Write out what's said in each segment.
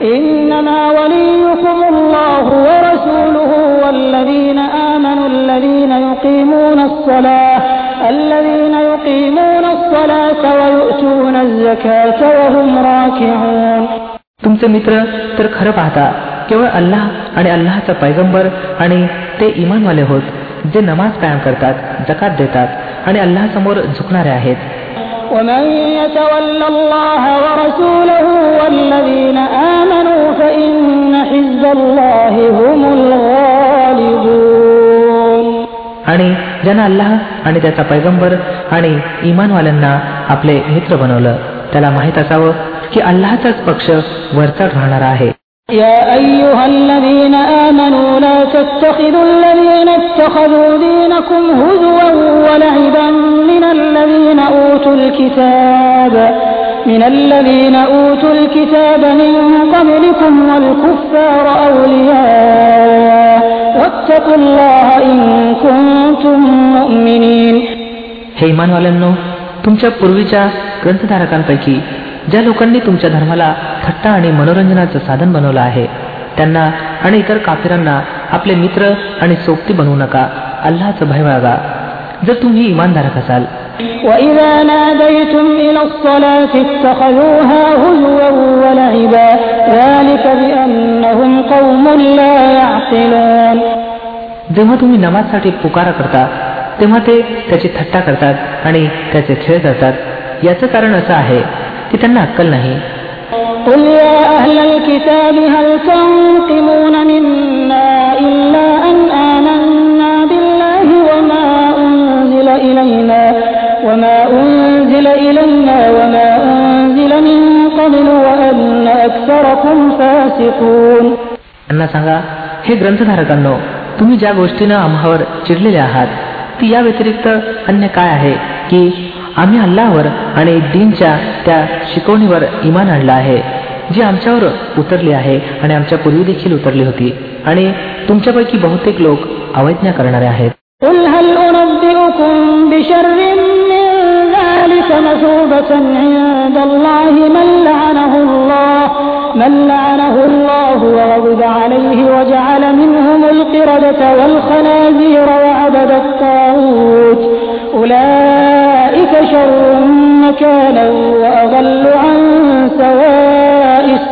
إنما وليكم الله ورسوله والذين آمنوا الذين يقيمون الصلاة الذين يقيمون الصلاة ويؤتون الزكاة وهم راكعون तुमचे मित्र तर खरं पाहता केवळ अल्लाह आणि अल्लाहचा पैगंबर आणि ते इमानवाले होत जे नमाज कायम करतात जकात देतात आणि अल्लाहसमोर झुकणारे आहेत ومن يتول الله ورسوله والذين آمنوا فإن حزب الله هم الغالبون आणि ज्यांना अल्लाह आणि त्याचा पैगंबर आणि इमानवाल्यांना आपले मित्र बनवलं त्याला माहीत असावं की अल्लाहचाच पक्ष वरचढ राहणार आहे يا أيها الذين آمنوا لا تتخذوا الذين اتخذوا دينكم هزوا ولعبا من الذين أوتوا الكتاب من الذين أوتوا الكتاب من قبلكم والكفار أولياء واتقوا الله إن كنتم مؤمنين हे इमानवाल्यांनो तुमच्या पूर्वीच्या ग्रंथधारकांपैकी ज्या लोकांनी तुमच्या धर्माला थट्टा आणि मनोरंजनाचं साधन बनवलं आहे. त्यांना आणि इतर काफिरांना आपले मित्र आणि सोबती बनवू नका. अल्लाचं भय बाळगा. जर तुम्ही इमानधारक असाल. जेव्हा तुम्ही नमाजसाठी पुकारा करता तेव्हा ते त्याची थट्टा करतात आणि त्याचे खेळ करतात. याचं कारण असं आहे की त्यांना अक्कल नाही. قل يا أهل الكتاب هل تنقمون منا إلا أن آمنا بالله وما أنزل إلينا وما أنزل إلينا وما أنزل من قبل وأن أكثركم فاسقون त्यांना सांगा हे ग्रंथधारकांनो तुम्ही ज्या गोष्टीनं आम्हावर चिडलेले आहात ती या व्यतिरिक्त अन्य काय आहे की आम्ही अल्लावर आणि दीनच्या त्या शिकवणीवर इमान आणलं आहे जी आमच्यावर उतरली आहे आणि आमच्या पूर्वी देखील उतरली होती आणि तुमच्यापैकी बहुतेक लोक अवैज्ञा करणारे आहेत قل هل أنبئكم بشر من ذلك مثوبة عند الله من لعنه الله من لعنه الله وغضب عليه وجعل منهم القردة والخنازير وعبد الطاغوت أولئك شر مكانا وأضل عن سواء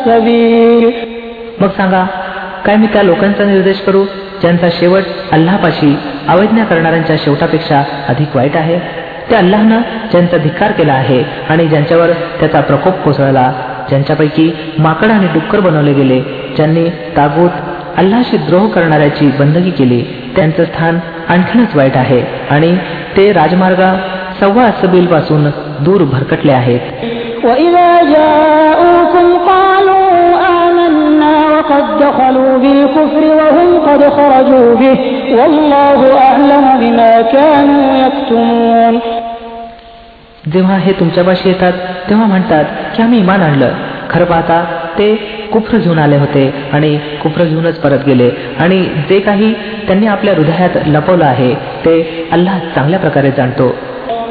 السبيل मग सांगा काय मी त्या लोकांचा निर्देश करू ज्यांचा शेवट अल्लापाशी अवैज्ञा करणाऱ्यांच्या शेवटापेक्षा अधिक वाईट आहे ते अल्लाहनं ज्यांचा धिक्कार केला आहे आणि ज्यांच्यावर त्याचा प्रकोप कोसळला ज्यांच्यापैकी माकड आणि डुक्कर बनवले गेले ज्यांनी तागूत अल्लाशी द्रोह करणाऱ्याची बंदगी केली त्यांचं स्थान आणखीनच वाईट आहे आणि ते राजमार्गा सव्वा सबील पासून दूर भरकटले आहेत وإذا جاءوكم قالوا آمنا وقد دخلوا بالكفر وهم قد خرجوا به والله أعلم بما كانوا يكتمون जेव्हा हे तुमच्यापाशी येतात तेव्हा म्हणतात की आम्ही इमान आणलं खरं पाहता ते कुफ्र घेऊन आले होते आणि कुफ्र घेऊनच परत गेले आणि जे काही त्यांनी आपल्या हृदयात लपवलं आहे ते अल्लाह चांगल्या प्रकारे जाणतो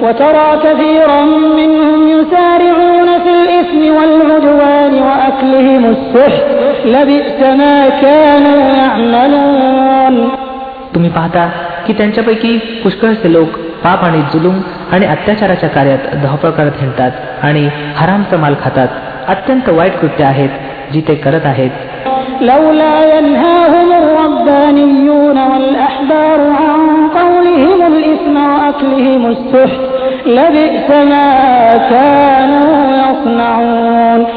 وترى كثيرا منهم يسارعون في الإثم والعدوان وأكلهم السحت لبئس ما كانوا يعملون तुम्ही पाहता की त्यांच्यापैकी पुष्कळचे लोक पाप आणि जुलूम आणि अत्याचाराच्या कार्यात धावपळ करत हिंडतात आणि हरामचा माल खातात अत्यंत वाईट कृत्य आहेत जी ते करत आहेत لولا ينهاهم الربانيون والأحبار عن قولهم الإثم وأكلهم السحت لبئس ما كانوا يصنعون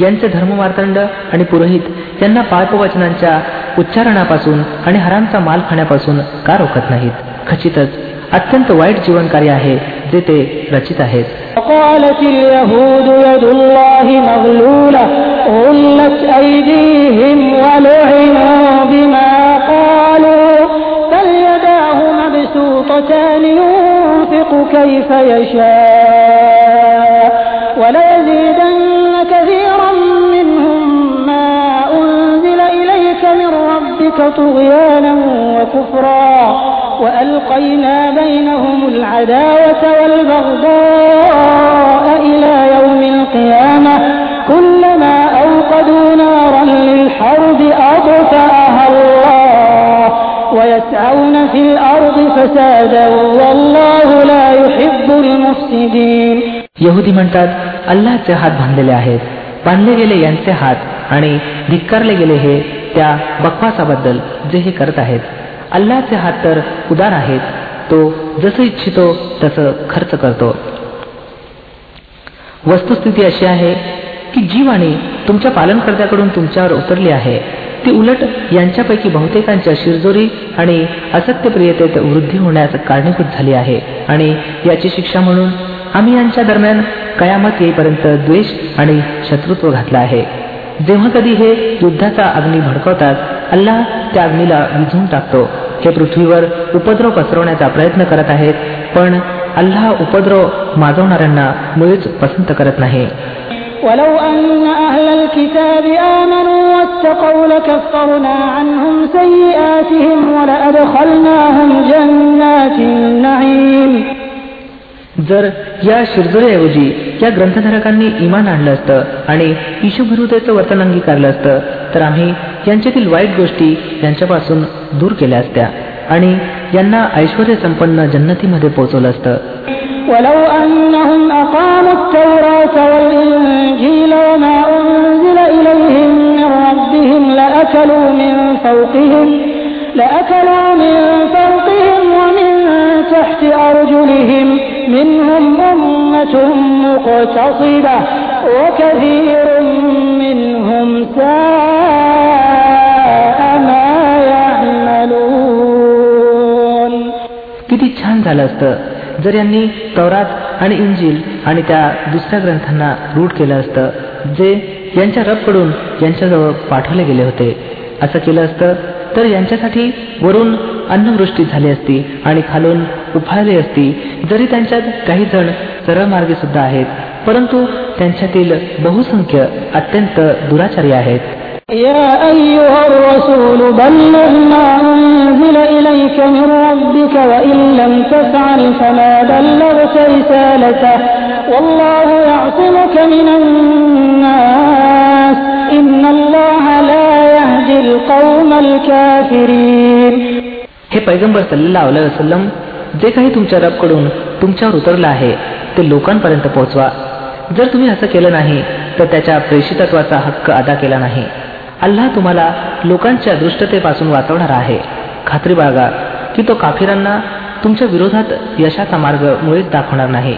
यांचे धर्ममार्तंड आणि पुरोहित यांना पाळपवचनांच्या उच्चारणापासून आणि हरामचा माल खाण्यापासून का रोखत नाहीत खचितच अत्यंत वाईट जीवनकार्य आहे जे ते रचित आहेत وقالت اليهود يد الله مغلولة غلت أيديهم ولعنوا بما قالوا بل يداه مبسوطتان ينفق كيف يشاء وليزيدن ذلك طغيانا وكفرا وألقينا بينهم العداوة والبغضاء إلى يوم القيامة. كلما أوقدوا نارا للحرب أطفأها الله ويسعون في الأرض فسادا والله لا يحب المفسدين. يهودي म्हणतात अल्लाचे हात बांधलेले आहेत बांधले गेले यांचे हात आणि धिक्कारले गेले हे त्या बकवासाबद्दल जे हे करत आहेत. अल्लाचे हात तर उदार आहेत. तो जसं इच्छितो तसं खर्च करतो. वस्तुस्थिती अशी आहे की जी वाणी तुमच्या पालनकर्त्याकडून तुमच्यावर उतरली आहे. ती उलट यांच्यापैकी बहुतेकांच्या शिरजोरी आणि असत्यप्रियतेत वृद्धी होण्यास कारणीभूत झाली आहे. आणि याची शिक्षा म्हणून आम्ही यांच्या दरम्यान कयामत येईपर्यंत द्वेष आणि शत्रुत्व घातलं आहे. जेव्हा कधी हे युद्धाचा अग्नी भडकवतात अल्लाह त्या अग्नीला विझून टाकतो हे पृथ्वीवर उपद्रव पसरवण्याचा प्रयत्न करत आहेत पण अल्लाह उपद्रव माजवणाऱ्यांना मुळीच पसंत करत नाही ولو أن أهل الكتاب آمنوا واتقوا لكفرنا عنهم سيئاتهم ولأدخلناهم جنات النعيم जर या शिरजोऱ्याऐवजी या ग्रंथधारकांनी इमान आणलं असतं आणि ईशुभिरुतेचं वर्तन अंगीकारलं असतं तर आम्ही यांच्यातील वाईट गोष्टी यांच्यापासून दूर केल्या असत्या आणि यांना ऐश्वर संपन्न जन्नतीमध्ये पोहोचवलं असतं ولو أنهم أقاموا التوراة والإنجيل وما أنزل إليهم من ربهم لأكلوا من فوقهم لأكلوا من فوقهم ومن تحت أرجلهم منهم أمة مقتصدة وكثير منهم ساء ما يعملون किती छान झालं असतं जर यांनी तौरात आणि इंजिल आणि त्या दुसऱ्या ग्रंथांना रूढ केलं असतं जे यांच्या रबकडून यांच्याजवळ पाठवले गेले होते असं केलं असतं तर यांच्यासाठी वरून अन्नवृष्टी झाली असती आणि खालून उफाळली असती. जरी त्यांच्यात काही जण सरळ मार्गे सुद्धा आहेत परंतु त्यांच्यातील बहुसंख्य अत्यंत दुराचारी आहेत. हे पैगंबर सल्लेला वसलम जे काही तुमच्या रबकडून तुमच्यावर उतरलं आहे ते लोकांपर्यंत पोहोचवा. जर तुम्ही असं केलं नाही तर त्याच्या प्रेषितत्वाचा हक्क अदा केला नाही. अल्लाह तुम्हाला लोकांच्या दृष्टतेपासून वाचवणार आहे. खात्री बाळगा की तो काफिरांना तुमच्या विरोधात यशाचा मार्ग मुळीच दाखवणार नाही.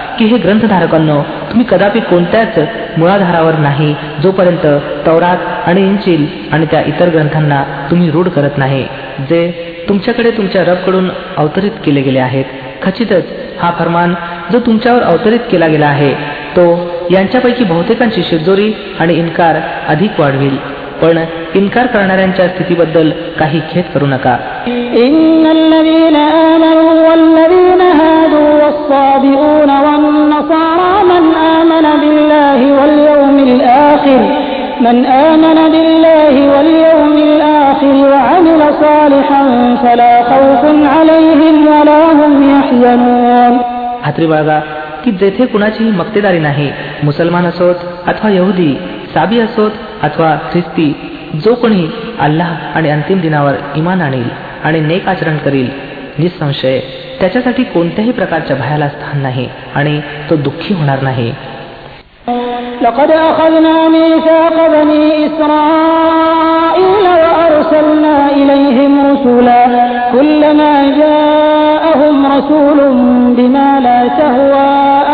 की हे ग्रंथधारकांनो तुम्ही कदापि कोणत्याच मुळाधारावर नाही जोपर्यंत तौरात आणि इंचिल आणि त्या इतर ग्रंथांना तुम्ही रूढ करत नाही जे तुमच्याकडे तुमच्या रबकडून अवतरित केले गेले आहेत. खचितच हा फरमान जो तुमच्यावर अवतरित केला गेला आहे तो यांच्यापैकी बहुतेकांची शिरजोरी आणि इन्कार अधिक वाढविल. पण इन्कार करणाऱ्यांच्या स्थितीबद्दल काही खेद करू नका. إن الذين آمنوا والذين هادوا والصابئون والنصارى من آمن بالله واليوم الآخر من آمن بالله واليوم الآخر وعمل صالحا فلا خوف عليهم ولا هم يحزنون खात्री बाळगा की जेथे कुणाचीही मक्तेदारी नाही मुसलमान असोत अथवा यहुदी साबी असोत अथवा ख्रिस्ती जो कोणी अल्लाह आणि अंतिम दिनावर इमान आणील आणि नेक आचरण करील निसंशय त्याच्यासाठी कोणत्याही प्रकारच्या भयाला स्थान नाही आणि तो दुःखी होणार नाही لقد أخذنا ميثاق بني إسرائيل وأرسلنا إليهم رسلا كلما جاءهم رسول بما لا تهوى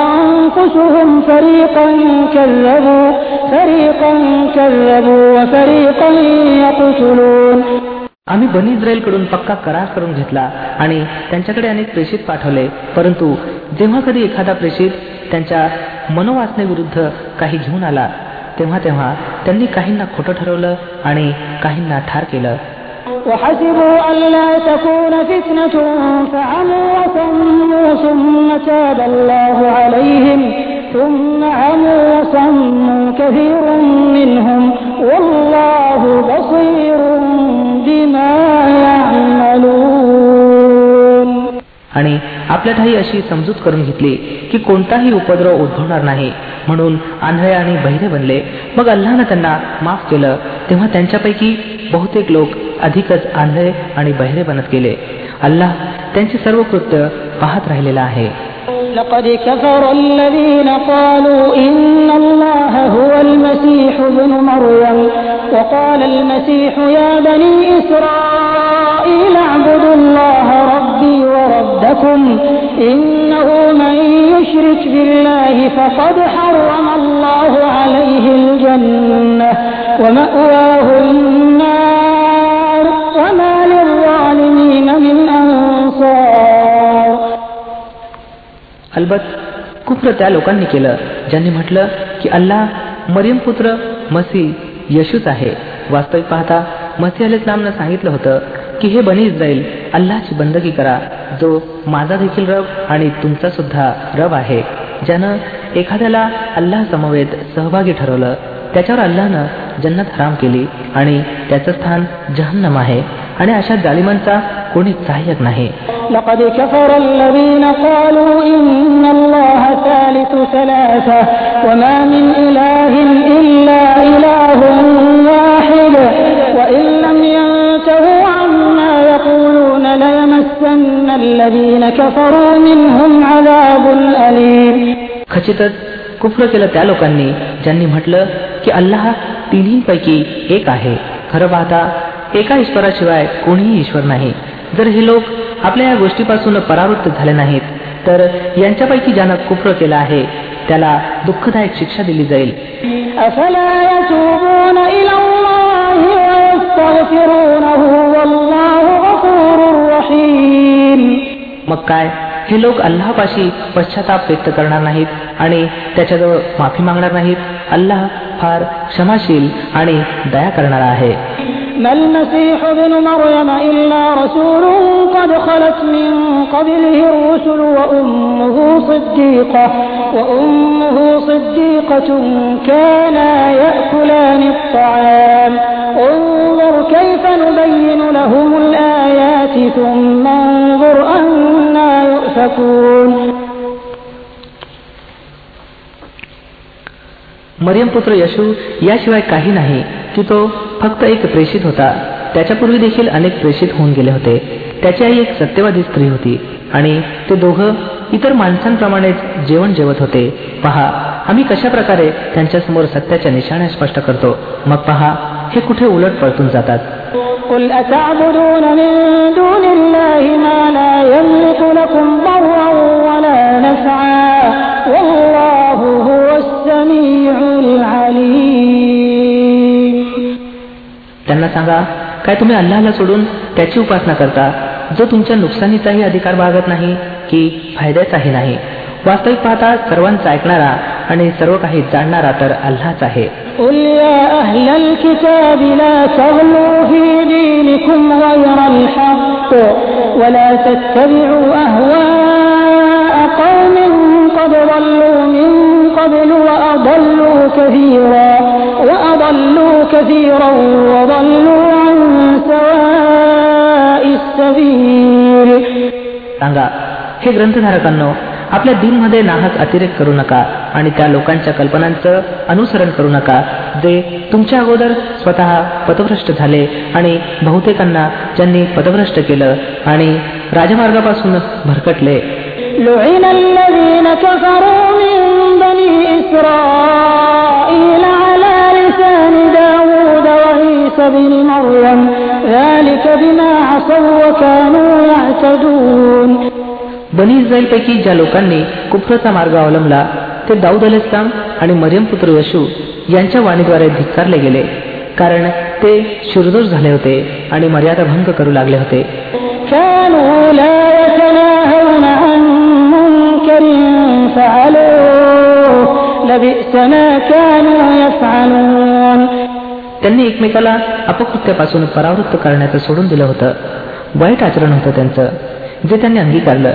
أنفسهم فريقا كذبوا فريقا كذبوا وفريقا يقتلون आम्ही बनी इस्रायलकडून पक्का करार करून घेतला आणि त्यांच्याकडे अनेक प्रेषित पाठवले. परंतु जेव्हा कधी एखादा प्रेषित त्यांच्या मनोवासनेविरुद्ध काही घेऊन आला तेव्हा तेव्हा त्यांनी काहींना खोटं ठरवलं आणि काहींना ठार केलं. وحسبوا ألا تكون فتنة فعموا وصموا ثم تاب الله عليهم ثم عموا وصموا كثير منهم والله आपल्या ठाई अशी समजूत करून घेतली की कोणताही उपद्रव उद्भवणार नाही म्हणून आंधळे आणि बहिरे बनले मग अल्लानं त्यांना माफ केलं तेव्हा त्यांच्यापैकी बहुतेक लोक अधिकच आंधळे आणि बहिरे बनत गेले अल्लाह त्यांचे सर्व कृत्य पाहत राहिलेला आहे لقد كفر الذين قالوا إن الله هو المسيح ابن مريم وقال المسيح يا بني إسرائيل اعبدوا الله ربي وربكم إنه من يشرك بالله فقد حرم الله عليه الجنة ومأواه النار وما للظالمين من أنصار अलबत कुफ्र त्या लोकांनी केलं ज्यांनी म्हटलं की अल्लाह मरियम पुत्र मसी यशूच आहे वास्तविक पाहता मसी अलेच नामनं सांगितलं होतं की हे बनी जाईल अल्लाची बंदगी करा जो माझा देखील रब आणि तुमचा सुद्धा रब आहे ज्यानं एखाद्याला अल्लाह समवेत सहभागी ठरवलं त्याच्यावर अल्लानं जन्नत हराम केली आणि त्याचं स्थान जहन्नम आहे आणि अशा जालिमांचा कोणीच सहाय्यक नाही لقد كفر الذين قالوا إن الله ثالث ثلاثة وما من إله إلا إله واحد وإن لم ينتهوا عما يقولون ليمسن الذين كفروا منهم عذاب أليم खचितच कुफ्र केलं त्या लोकांनी ज्यांनी म्हटलं की अल्लाह तिन्हीपैकी एक आहे खरं पाहता एका ईश्वराशिवाय कोणीही ईश्वर नाही जर हे लोक आपल्या या गोष्टीपासून परावृत्त झाले नाहीत तर यांच्यापैकी ज्यानं कुफ्र केलं आहे त्याला दुःखदायक शिक्षा दिली जाईल मग काय हे लोक अल्लाहपाशी पश्चाताप व्यक्त करणार नाहीत आणि त्याच्याजवळ माफी मागणार नाहीत अल्लाह फार क्षमाशील आणि दया करणारा आहे ما المسيح ابن مريم إلا رسول قد خلت من قبله الرسل وأمه صديقة وأمه صديقة كانا يأكلان الطعام انظر كيف نبين لهم الآيات ثم انظر أنا يؤفكون मरियम पुत्र यशू याशिवाय काही नाही की तो फक्त एक प्रेषित होता त्याच्यापूर्वी देखील अनेक प्रेषित होऊन गेले होते त्याची आई एक सत्यवादी स्त्री होती आणि ते दोघं इतर माणसांप्रमाणेच जेवण जेवत होते पहा आम्ही कशा प्रकारे त्यांच्यासमोर सत्याच्या निशाण्या स्पष्ट करतो मग पहा हे कुठे उलट पळतून जातात? त्यांना सांगा काय तुम्ही अल्लाला सोडून त्याची उपासना करता? जो तुमच्या नुकसानीचाही अधिकार बागत नाही की फायद्याचाही नाही. वास्तविक पाहता सर्वांचा ऐकणारा आणि सर्व काही जाणणारा तर अल्लाच आहे. قل يا أهل الكتاب لا تغلوا في دينكم غير الحق ولا تتبعوا أهواء قوم قد ضلوا من قبل وأضلوا كثيرا وأضلوا كثيرا وضلوا عن سواء السبيل सांगा हे ग्रंथधारकांनो आपल्या दिनमध्ये नाहक अतिरेक करू नका आणि त्या लोकांच्या कल्पनांचं अनुसरण करू नका जे तुमच्या अगोदर स्वतः पथभ्रष्ट झाले आणि बहुतेकांना ज्यांनी पथभ्रष्ट केलं आणि राजमार्गापासून भरकटले لعن الذين كفروا من بني إسرائيل على لسان داود وعيسى بن مريم ذلك بما عصوا وكانوا يعتدون बनी इस्रायलपैकी ज्या लोकांनी कुफरचा मार्ग अवलंबला ते दाऊद अलिस्लाम आणि मरियम पुत्र यशू यांच्या वाणीद्वारे धिक्कारले गेले. कारण ते शिरदोष झाले होते आणि मर्यादा भंग करू लागले होते. त्यांनी एकमेकाला अपकृत्यापासून परावृत्त करण्याचं सोडून दिलं होतं. वाईट आचरण होतं त्यांचं. जे त्यांनी अंगीकारलं.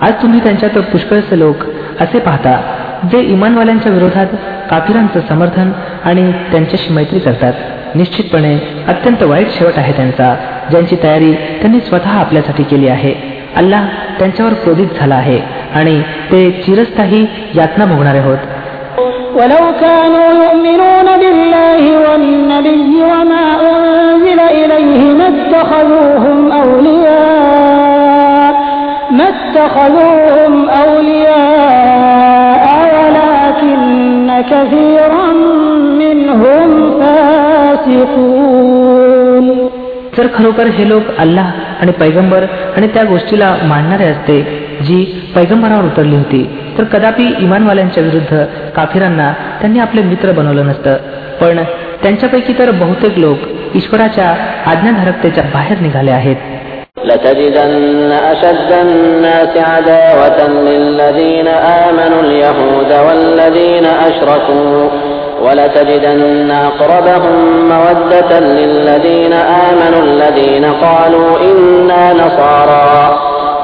आज तुम्ही त्यांच्यात पुष्कळचे लोक असे पाहता जे इमानवाल्यांच्या विरोधात काफिरांचं समर्थन आणि त्यांच्याशी मैत्री करतात. निश्चितपणे अत्यंत वाईट शेवट आहे त्यांचा ज्यांची तयारी त्यांनी स्वतः आपल्यासाठी केली आहे. अल्लाह त्यांच्यावर क्रोधित झाला आहे आणि ते चिरस्थाही यातना भोगणारे होत ولو كانوا يؤمنون بالله والنبي وما أنزل إليه ما اتخذوهم أولياء ما اتخذوهم أولياء ولكن كثيرا منهم فاسقون जर खरोखर हे लोक अल्लाह आणि पैगंबर आणि त्या गोष्टीला मानणारे असते जी पैगंबरावर उतरली होती तर कदापि इमानवाल्यांच्या विरुद्ध काफिरांना त्यांनी आपले मित्र बनवलं नसतं पण त्यांच्यापैकी तर बहुतेक लोक ईश्वराच्या आज्ञाधारकतेच्या बाहेर निघाले आहेत لتجدن أشد الناس عداوة للذين آمنوا اليهود والذين أشركوا ولتجدن أقربهم مودة للذين آمنوا الذين قالوا إنا نصارى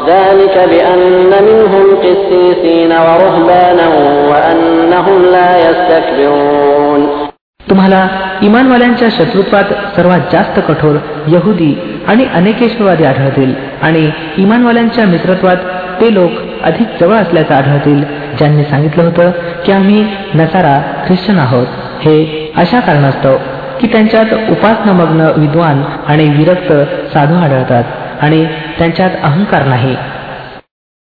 ذلك بأن منهم قسيسين ورهبانا وأنهم لا يستكبرون तुम्हाला इमानवाल्यांच्या शत्रुत्वात सर्वात जास्त कठोर यहुदी आणि अनेकेश्वरवादी आढळतील आणि इमानवाल्यांच्या मित्रत्वात ते लोक अधिक जवळ असल्याचं आढळतील ज्यांनी सांगितलं होतं की आम्ही नसारा ख्रिश्चन आहोत. हे अशा कारणास्तव की त्यांच्यात उपासनामग्न विद्वान आणि विरक्त साधू आढळतात आणि त्यांच्यात अहंकार नाही.